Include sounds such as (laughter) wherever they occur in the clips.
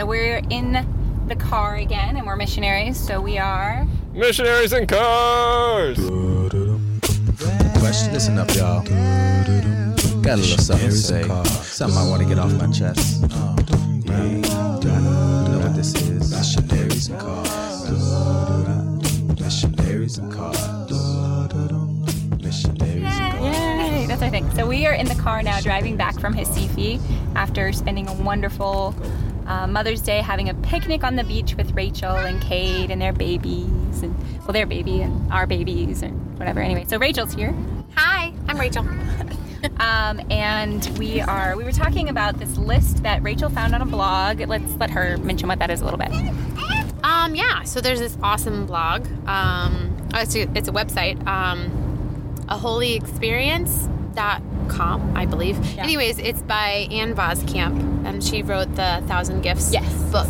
So we're in the car again, and we're missionaries. So we are. Missionaries in cars. Question, listen up, y'all. Got a little something to say. Something I want to get off my chest. Yeah. You know what this is? Missionaries and cars. Missionaries and cars. Missionaries and cars. Yay! That's our thing. So we are in the car now, driving back from Recife after spending a wonderful uh, Mother's Day, having a picnic on the beach with Rachel and Kate and their babies, and well, their baby and our babies, and whatever. Anyway, so Rachel's here. Hi, I'm Rachel. (laughs) Um, and we are we were talking about this list that Rachel found on a blog. Let's let her mention what that is a little bit. Um, yeah, so there's this awesome blog. Um, oh, it's, a, it's a website. Um, a holy I believe. Yeah. Anyways, it's by Ann Voskamp, and she wrote the Thousand Gifts Yes. book.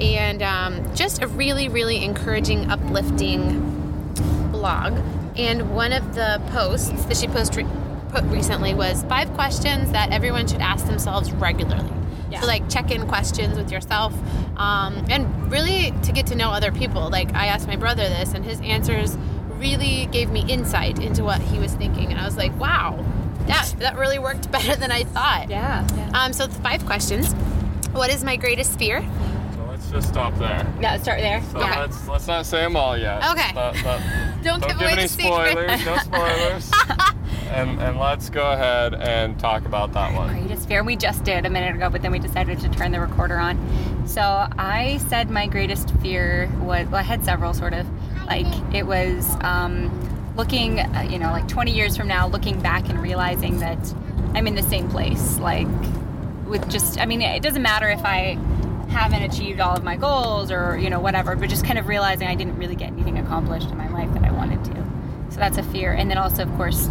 And um, just a really, really encouraging, uplifting blog. And one of the posts that she posted put recently was five questions that everyone should ask themselves regularly. Yeah. So, like, check in questions with yourself um, and really to get to know other people. Like, I asked my brother this, and his answers really gave me insight into what he was thinking. And I was like, wow, that, that really worked (laughs) better than I thought. Yeah. Yeah. Um, so, it's five questions. What is my greatest fear? So let's just stop there. Yeah. Start there. So Okay. let's let's not say them all yet. Okay. But- but (laughs) Don't, don't give give away any the secret. spoilers. No (laughs) spoilers. and and let's go ahead and talk about that one. Greatest fear. We just did a minute ago, but then we decided to turn the recorder on. So I said my greatest fear was, well, I had several sort of. Like, it was um, looking, uh, you know, like 20 years from now, looking back and realizing that I'm in the same place. Like, with just, I mean, it doesn't matter if I haven't achieved all of my goals or, you know, whatever, but just kind of realizing I didn't really get anything accomplished in my life that I wanted to. So that's a fear. And then also, of course,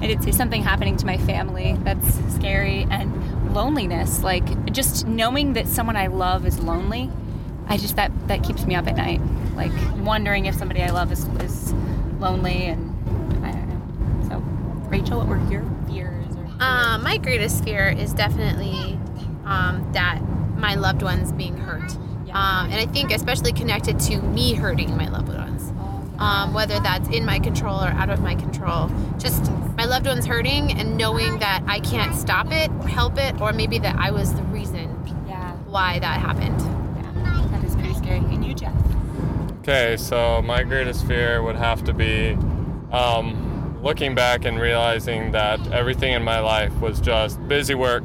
I did see something happening to my family that's scary and loneliness. Like just knowing that someone I love is lonely, I just that that keeps me up at night. Like wondering if somebody I love is, is lonely and I don't know. So, Rachel, what were your fears? Or Um, my greatest fear is definitely um, that my loved ones being hurt. Yeah. Um, and I think especially connected to me hurting my loved ones. Um, whether that's in my control or out of my control. Just my loved ones hurting and knowing that I can't stop it or help it, or maybe that I was the reason yeah, why that happened. yeah, that is pretty scary. And you, Jeff? Okay, so my greatest fear would have to be um, looking back and realizing that everything in my life was just busy work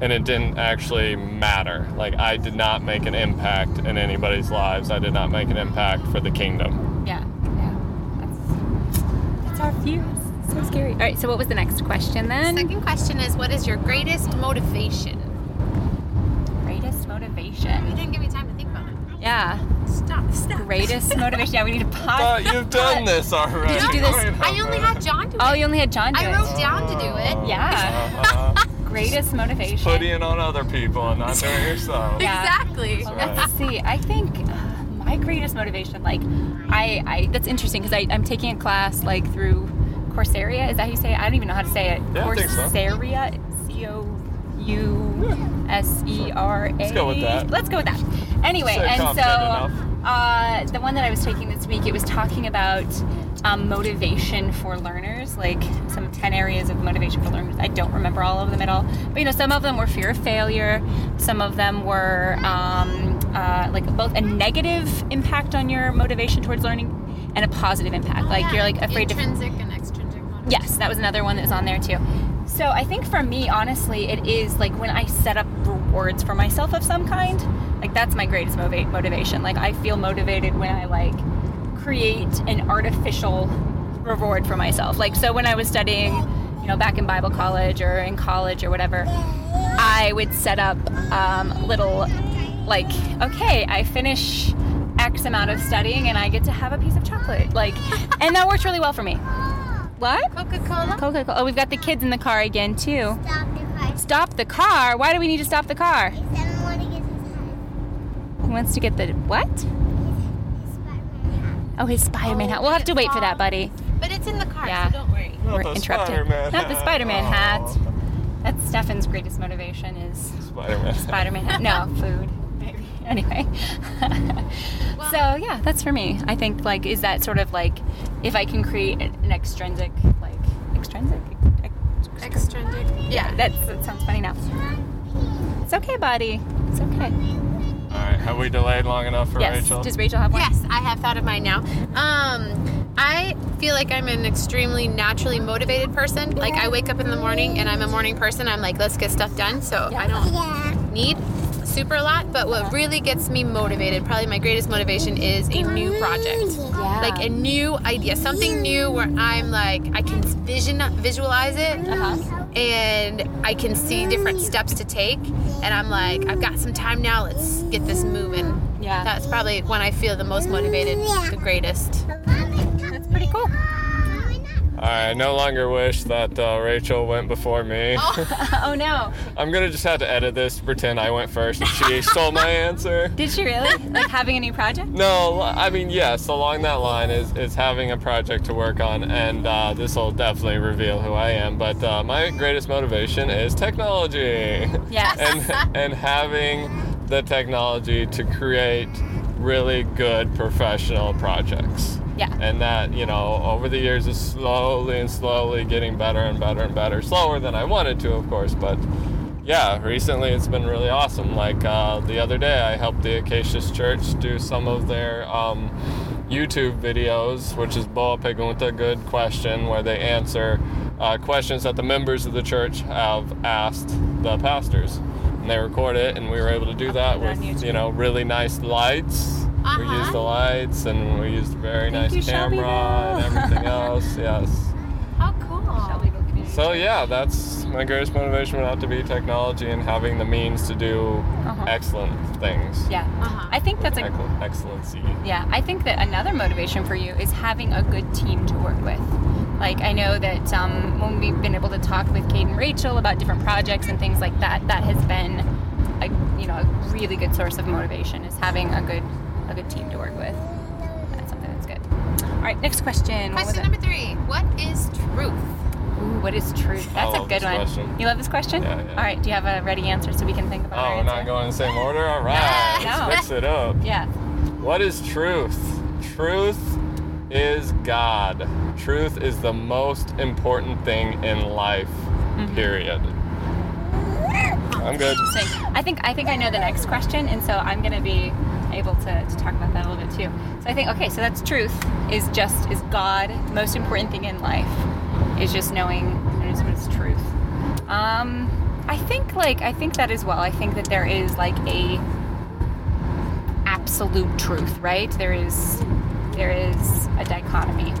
and it didn't actually matter. Like, I did not make an impact in anybody's lives, I did not make an impact for the kingdom. Yeah, yeah. That's that's our fears. So scary. All right. So, what was the next question then? Second question is what is your greatest motivation? Greatest motivation? You didn't give me time to think about it. Yeah. Stop, stop. Greatest (laughs) motivation. Yeah, we need to pause. But you've done this already. Did you do this? I only had John do it. Oh, you only had John do it. I it. wrote down to do it. Yeah. Uh-huh. Greatest motivation. Putting on other people and not doing yourself. Yeah. Exactly. Well, let's see. I think uh, my greatest motivation, like, I, I that's interesting because I'm taking a class like through Coursera. Is that how you say it? I don't even know how to say it. Yeah, I think so. Coursera. C O U S E R A. Let's go with that. Let's go with that. Anyway, Say and so uh, the one that I was taking this week, it was talking about um, motivation for learners, like some 10 areas of motivation for learners. I don't remember all of them at all. But, you know, some of them were fear of failure. Some of them were um, uh, like both a negative impact on your motivation towards learning and a positive impact. Like you're like afraid to Intrinsic and extrinsic motivation. Yes, that was another one that was on there too. So I think for me, honestly, it is like when I set up rewards for myself of some kind. Like that's my greatest motiva- motivation. Like I feel motivated when I like create an artificial reward for myself. Like so when I was studying, you know, back in Bible college or in college or whatever, I would set up um, little like, okay, I finish X amount of studying and I get to have a piece of chocolate. Like, and that works really well for me. What? Coca-Cola. Coca Cola. Oh, we've got the kids in the car again too. Stop. Stop the car. Why do we need to stop the car? He I want to get his hat. He wants to get the what? His, his Spider-Man. Oh, his Spider-Man hat. We'll have to wait for that, buddy. But it's in the car, Yeah. so don't worry. Not We're the interrupted. Spider-Man Not the hat. Spider-Man Oh. hat. That's Stefan's greatest motivation is Spider-Man. Spider-Man hat. No, (laughs) food. Maybe. (laughs) anyway. so yeah, that's for me. I think like is that sort of like if I can create an extrinsic like extrinsic. Ex- Yeah. That's, that sounds funny now. It's okay, buddy. It's okay. All right, have we delayed long enough for yes. Rachel? Does Rachel have one? Yes, I have thought of mine now. Um, I feel like I'm an extremely naturally motivated person. Like I wake up in the morning and I'm a morning person. I'm like, let's get stuff done. So I don't Yeah. need super a lot. But what really gets me motivated, probably my greatest motivation, is a new project. Yeah. Like a new idea, something new where I'm like, I can vision visualize it, Uh-huh. and I can see different steps to take. And I'm like, I've got some time now. Let's get this moving. Yeah. That's probably when I feel the most motivated, the greatest. That's pretty cool. I no longer wish that uh, Rachel went before me. oh (laughs) no. I'm gonna just have to edit this to pretend I went first and she (laughs) stole my answer. Did she really? Like having a new project? No, I mean yes. Along that line is is having a project to work on, and uh, this will definitely reveal who I am. But uh, my greatest motivation is technology, Yes. and and having the technology to create really good professional projects. Yeah. And that you know over the years is slowly and slowly getting better and better and better. Slower than I wanted to, of course, but yeah, recently it's been really awesome. Like uh, the other day, I helped the Acacius Church do some of their um, YouTube videos, which is Boa Pergunta, Good Question, where they answer uh, questions that the members of the church have asked the pastors. And they record it, and we were able to do that put it on with, you know, really nice lights. We Uh-huh. used the lights, and we used a very Thank nice you, camera and (laughs) everything else. Yes. How cool. So yeah, that's my greatest motivation would have to be technology and having the means to do Uh-huh. excellent things. Yeah. Uh-huh. I think that's a Excellent, excellency. Yeah, I think that another motivation for you is having a good team to work with. Like I know that um, when we've been able to talk with Kate and Rachel about different projects and things like that, that has been a you know a really good source of motivation is having a good a good team to work with. That's something that's good. All right, next question. Question it? number three. What is truth? Ooh, what is truth? I That's a good this one. question. You love this question? Yeah, yeah. All right, do you have a ready answer so we can think about Oh, our we're not going in the same (laughs) order? All right, No. let's mix it up. (laughs) Yeah. What is truth? Truth is God. Truth is the most important thing in life, Mm-hmm. period. I'm good. Interesting. I think I think I know the next question, and so I'm gonna be able to, to talk about that a little bit too. So I think okay, so that's truth is just is God most important thing in life is just knowing what is truth. Um, I think like I think that as well. I think that there is like a absolute truth, right? There is there is a dichotomy,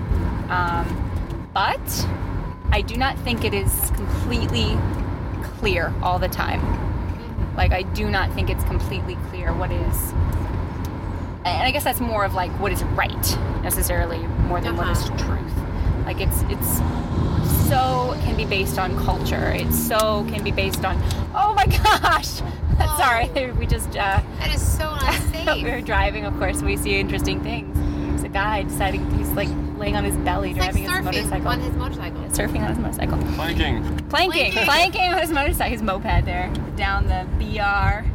um, but I do not think it is completely clear all the time. Like I do not think it's completely clear what is and I guess that's more of like what is right necessarily more than what is truth. Like it's it's so can be based on culture. It so can be based on oh my (laughs) gosh. (laughs) Sorry, (laughs) we just uh That is so unsafe. we were unsafe. driving, of course, we see interesting things. There's a guy deciding he's like laying on his belly It's like driving his surfing motorcycle. on his motorcycle. surfing on his motorcycle. Planking. Planking, Planking. planking on his motorcycle, his moped there, down the BR.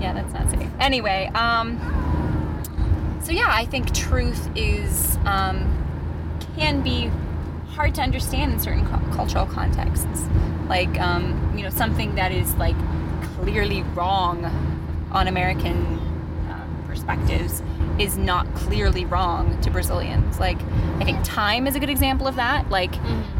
Yeah, that's not safe. Anyway, um, so yeah, I think truth is um, can be hard to understand in certain cu- cultural contexts. Like, um, you know, something that is like clearly wrong on American perspectives is not clearly wrong to Brazilians. Like, I think time is a good example of that. Like,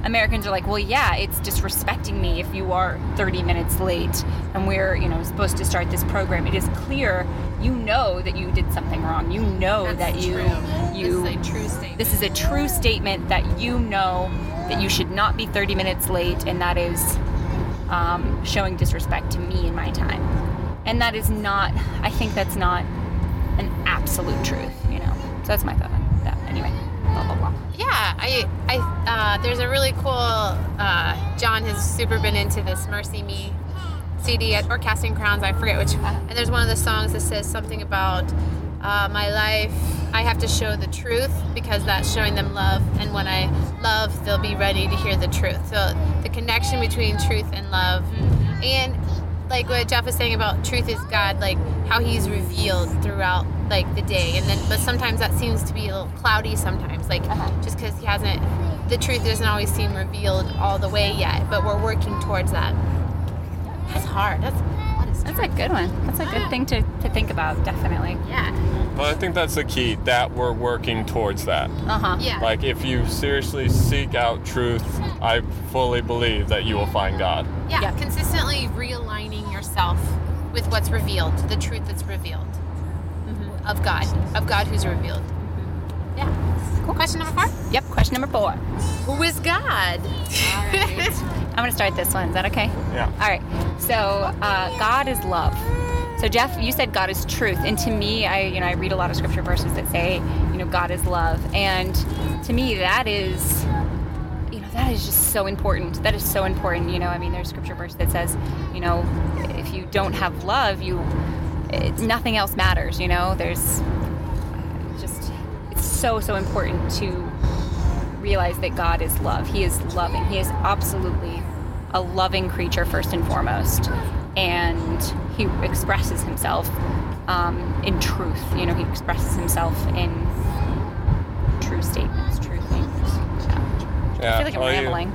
Americans are like, well, yeah, it's disrespecting me if you are 30 minutes late and we're, you know, supposed to start this program. It is clear you know that you did something wrong. You know That's that you, true. you, This is a true statement. this is a true statement that you know that you should not be 30 minutes late, and that is um, showing disrespect to me and my time. And that is not, I think that's not absolute truth, you know. So that's my thought on that. Anyway, blah, blah, blah. Yeah, I, I, uh, there's a really cool. Uh, John has super been into this "Mercy Me" CD at, or "Casting Crowns." I forget which. And there's one of the songs that says something about uh, my life. I have to show the truth because that's showing them love, and when I love, they'll be ready to hear the truth. So the connection between truth and love, and like what Jeff was saying about truth is God, like how He's revealed throughout like the day, and then but sometimes that seems to be a little cloudy. Sometimes, like Uh-huh. just because He hasn't, the truth doesn't always seem revealed all the way yet, but we're working towards that. That's hard. That's that is a good one. That's a good thing to, to think about, definitely. yeah, Well, I think that's the key that we're working towards that. Uh huh. yeah. Like, if you seriously seek out truth, I fully believe that you will find God. yeah, Yeah. consistently realigning yourself with what's revealed, the truth that's revealed. Of God, of God who's revealed. Yeah. Cool. Question number four. Yep. Question number four. Who is God? All right. (laughs) I'm going to start this one. Is that okay? Yeah. All right. So uh, God is love. So Jeff, you said God is truth, and to me, I you know I read a lot of scripture verses that say you know God is love, and to me that is you know that is just so important. That is so important. You know, I mean, there's scripture verse that says you know if you don't have love, you it, nothing else matters. You know, there's uh, just it's so so important to realize that God is love. He is loving. He is absolutely a loving creature first and foremost, and he expresses himself um, in truth. You know, he expresses himself in true statements, true things. Yeah. Yeah. I feel like I'm well, rambling.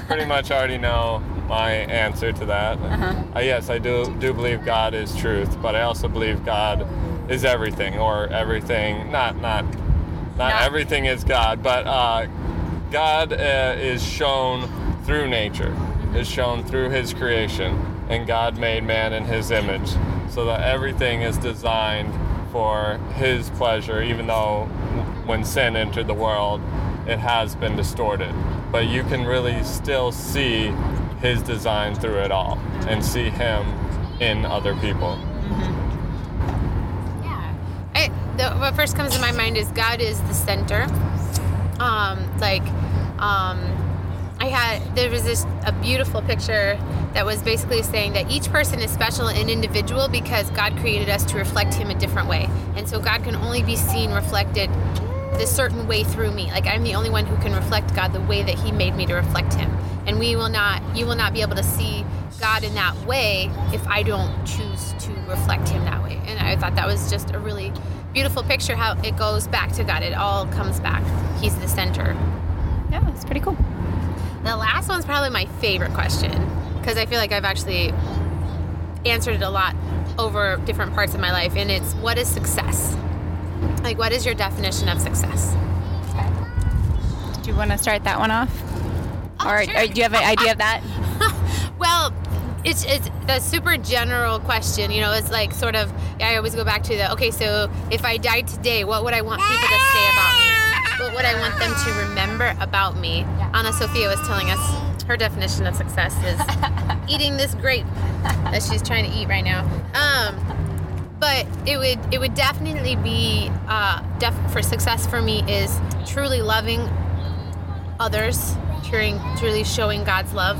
(laughs) pretty much already know my answer to that. Uh-huh. Uh, yes, I do do believe God is truth, but I also believe God is everything, or everything. Not not not, Not- everything is God, but uh, God uh, is shown through nature, is shown through His creation, and God made man in His image, so that everything is designed for His pleasure, even though when sin entered the world, it has been distorted. But you can really still see His design through it all and see Him in other people. Yeah. I, the, what first comes to my mind is God is the center. Um, like, um, I had there was this a beautiful picture that was basically saying that each person is special and individual because God created us to reflect Him a different way, and so God can only be seen reflected this certain way through me. Like I'm the only one who can reflect God the way that He made me to reflect Him, and we will not, you will not be able to see God in that way if I don't choose to reflect Him that way. And I thought that was just a really beautiful picture how it goes back to God. It all comes back. He's the center. Yeah, it's pretty cool. The last one's probably my favorite question because I feel like I've actually answered it a lot over different parts of my life, and it's what is success? Like, what is your definition of success? Did you want to start that one off? Oh, or, sure. or do you have an idea of that? (laughs) Well, it's it's the super general question. You know, it's like sort of. I always go back to the okay. So if I died today, what would I want people to say about me? What would I want them to remember about me? Anna Sophia was telling us her definition of success is (laughs) eating this grape that she's trying to eat right now. Um, but it would it would definitely be uh, def- for success for me is truly loving others, truly, truly showing God's love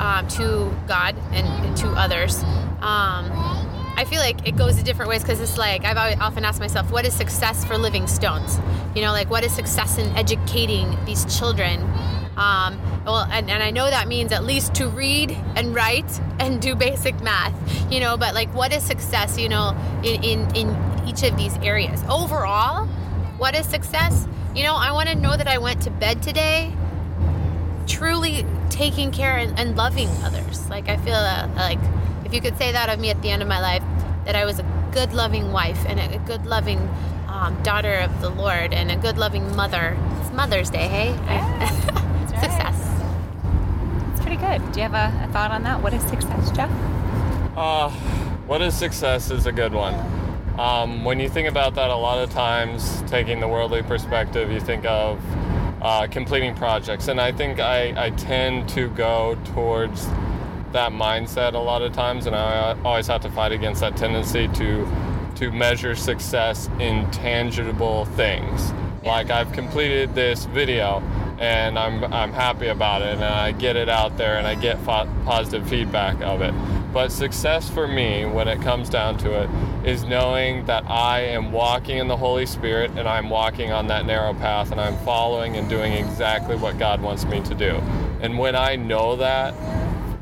um, to God and, and to others. Um, I feel like it goes in different ways because it's like I've always, often asked myself, what is success for living stones? You know, like what is success in educating these children? Um, well, and, and I know that means at least to read and write and do basic math, you know, but like what is success, you know, in, in, in each of these areas? Overall, what is success? You know, I want to know that I went to bed today truly taking care and, and loving others. Like I feel uh, like if you could say that of me at the end of my life, that I was a good loving wife and a, good loving um, daughter of the Lord and a good loving mother. It's Mother's Day, hey? I- pretty good. Do you have a, a thought on that? What is success, Jeff? Uh, what is success is a good one. Um, when you think about that, a lot of times, taking the worldly perspective, you think of uh, completing projects. And I think I, I tend to go towards that mindset a lot of times, and I always have to fight against that tendency to to measure success in tangible things. Like I've completed this video, and I'm I'm happy about it, and I get it out there, and I get fo- positive feedback of it. But success for me, when it comes down to it, is knowing that I am walking in the Holy Spirit and I'm walking on that narrow path and I'm following and doing exactly what God wants me to do. And when I know that,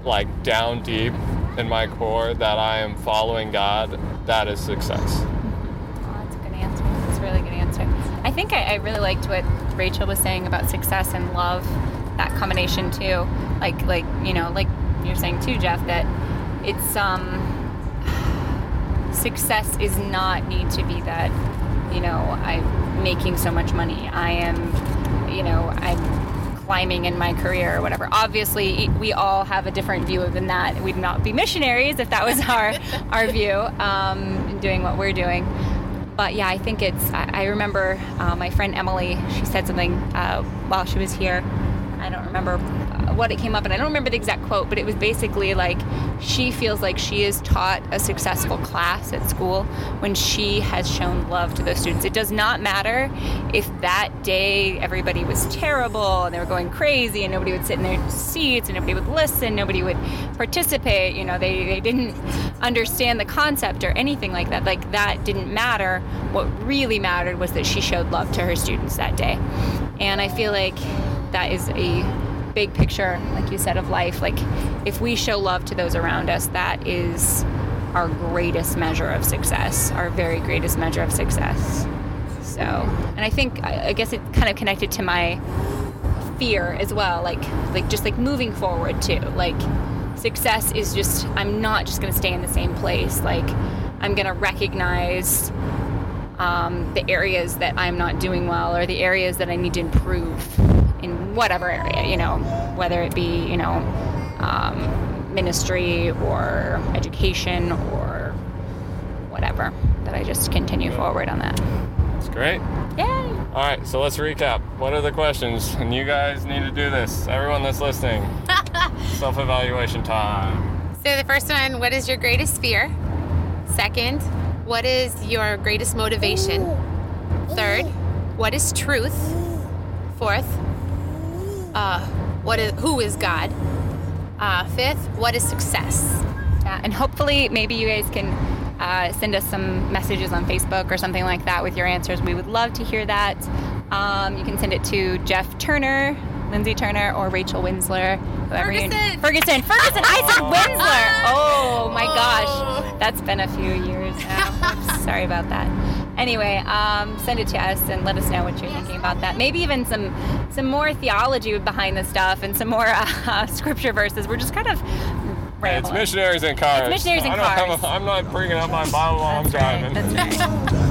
like down deep, in my core that I am following God, that is success. Oh, that's a good answer. That's a really good answer. I think I, I really liked what Rachel was saying about success and love, that combination too. Like, like you know, like you're saying too, Jeff, that it's um, success is not need to be that, you know, I'm making so much money. I am, you know, I'm climbing in my career or whatever. Obviously, we all have a different view than that. We'd not be missionaries if that was our our view um, in doing what we're doing. But yeah, I think it's. I, remember uh, my friend Emily. She said something uh, while she was here. I don't remember what it came up, and I don't remember the exact quote, but it was basically like she feels like she is taught a successful class at school when she has shown love to those students. It does not matter if that day everybody was terrible and they were going crazy and nobody would sit in their seats and nobody would listen, nobody would participate, you know, they, they didn't understand the concept or anything like that. Like that didn't matter. What really mattered was that she showed love to her students that day. And I feel like that is a big picture, like you said, of life. Like, if we show love to those around us, that is our greatest measure of success, our very greatest measure of success. So, and I think, I guess it kind of connected to my fear as well, like, like just like moving forward too. Like, success is just, I'm not just to stay in the same place. Like, I'm to recognize um, the areas that I'm not doing well or the areas that I need to improve in whatever area, you know, whether it be, you know, um, ministry or education or whatever, that I just continue forward on that. It's great. Yay! All right, so let's recap. What are the questions? And you guys need to do this. Everyone that's listening, (laughs) self evaluation time. So the first one, what is your greatest fear? Second, what is your greatest motivation? Third, what is truth? Fourth, uh, what is who is God? Uh, fifth, what is success? Yeah, and hopefully, maybe you guys can uh, send us some messages on Facebook or something like that with your answers. We would love to hear that. Um, you can send it to Jeff Turner, Lindsay Turner, or Rachel Winsler. Whoever you- Ferguson! Ferguson! Ferguson! I said Winsler! Oh my Oh. gosh. That's been a few years now. (laughs) Sorry about that. Anyway, um, send it to us and let us know what you're thinking about that. Maybe even some some more theology behind the stuff and some more (laughs) uh, scripture verses. We're just kind of Hey, it's missionaries in cars. missionaries in cars. A, I'm not bringing up my Bible while I'm That's right. driving. That's right. (laughs)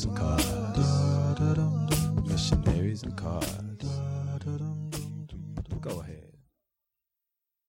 Missionaries and cars. Missionaries and cars. Go ahead.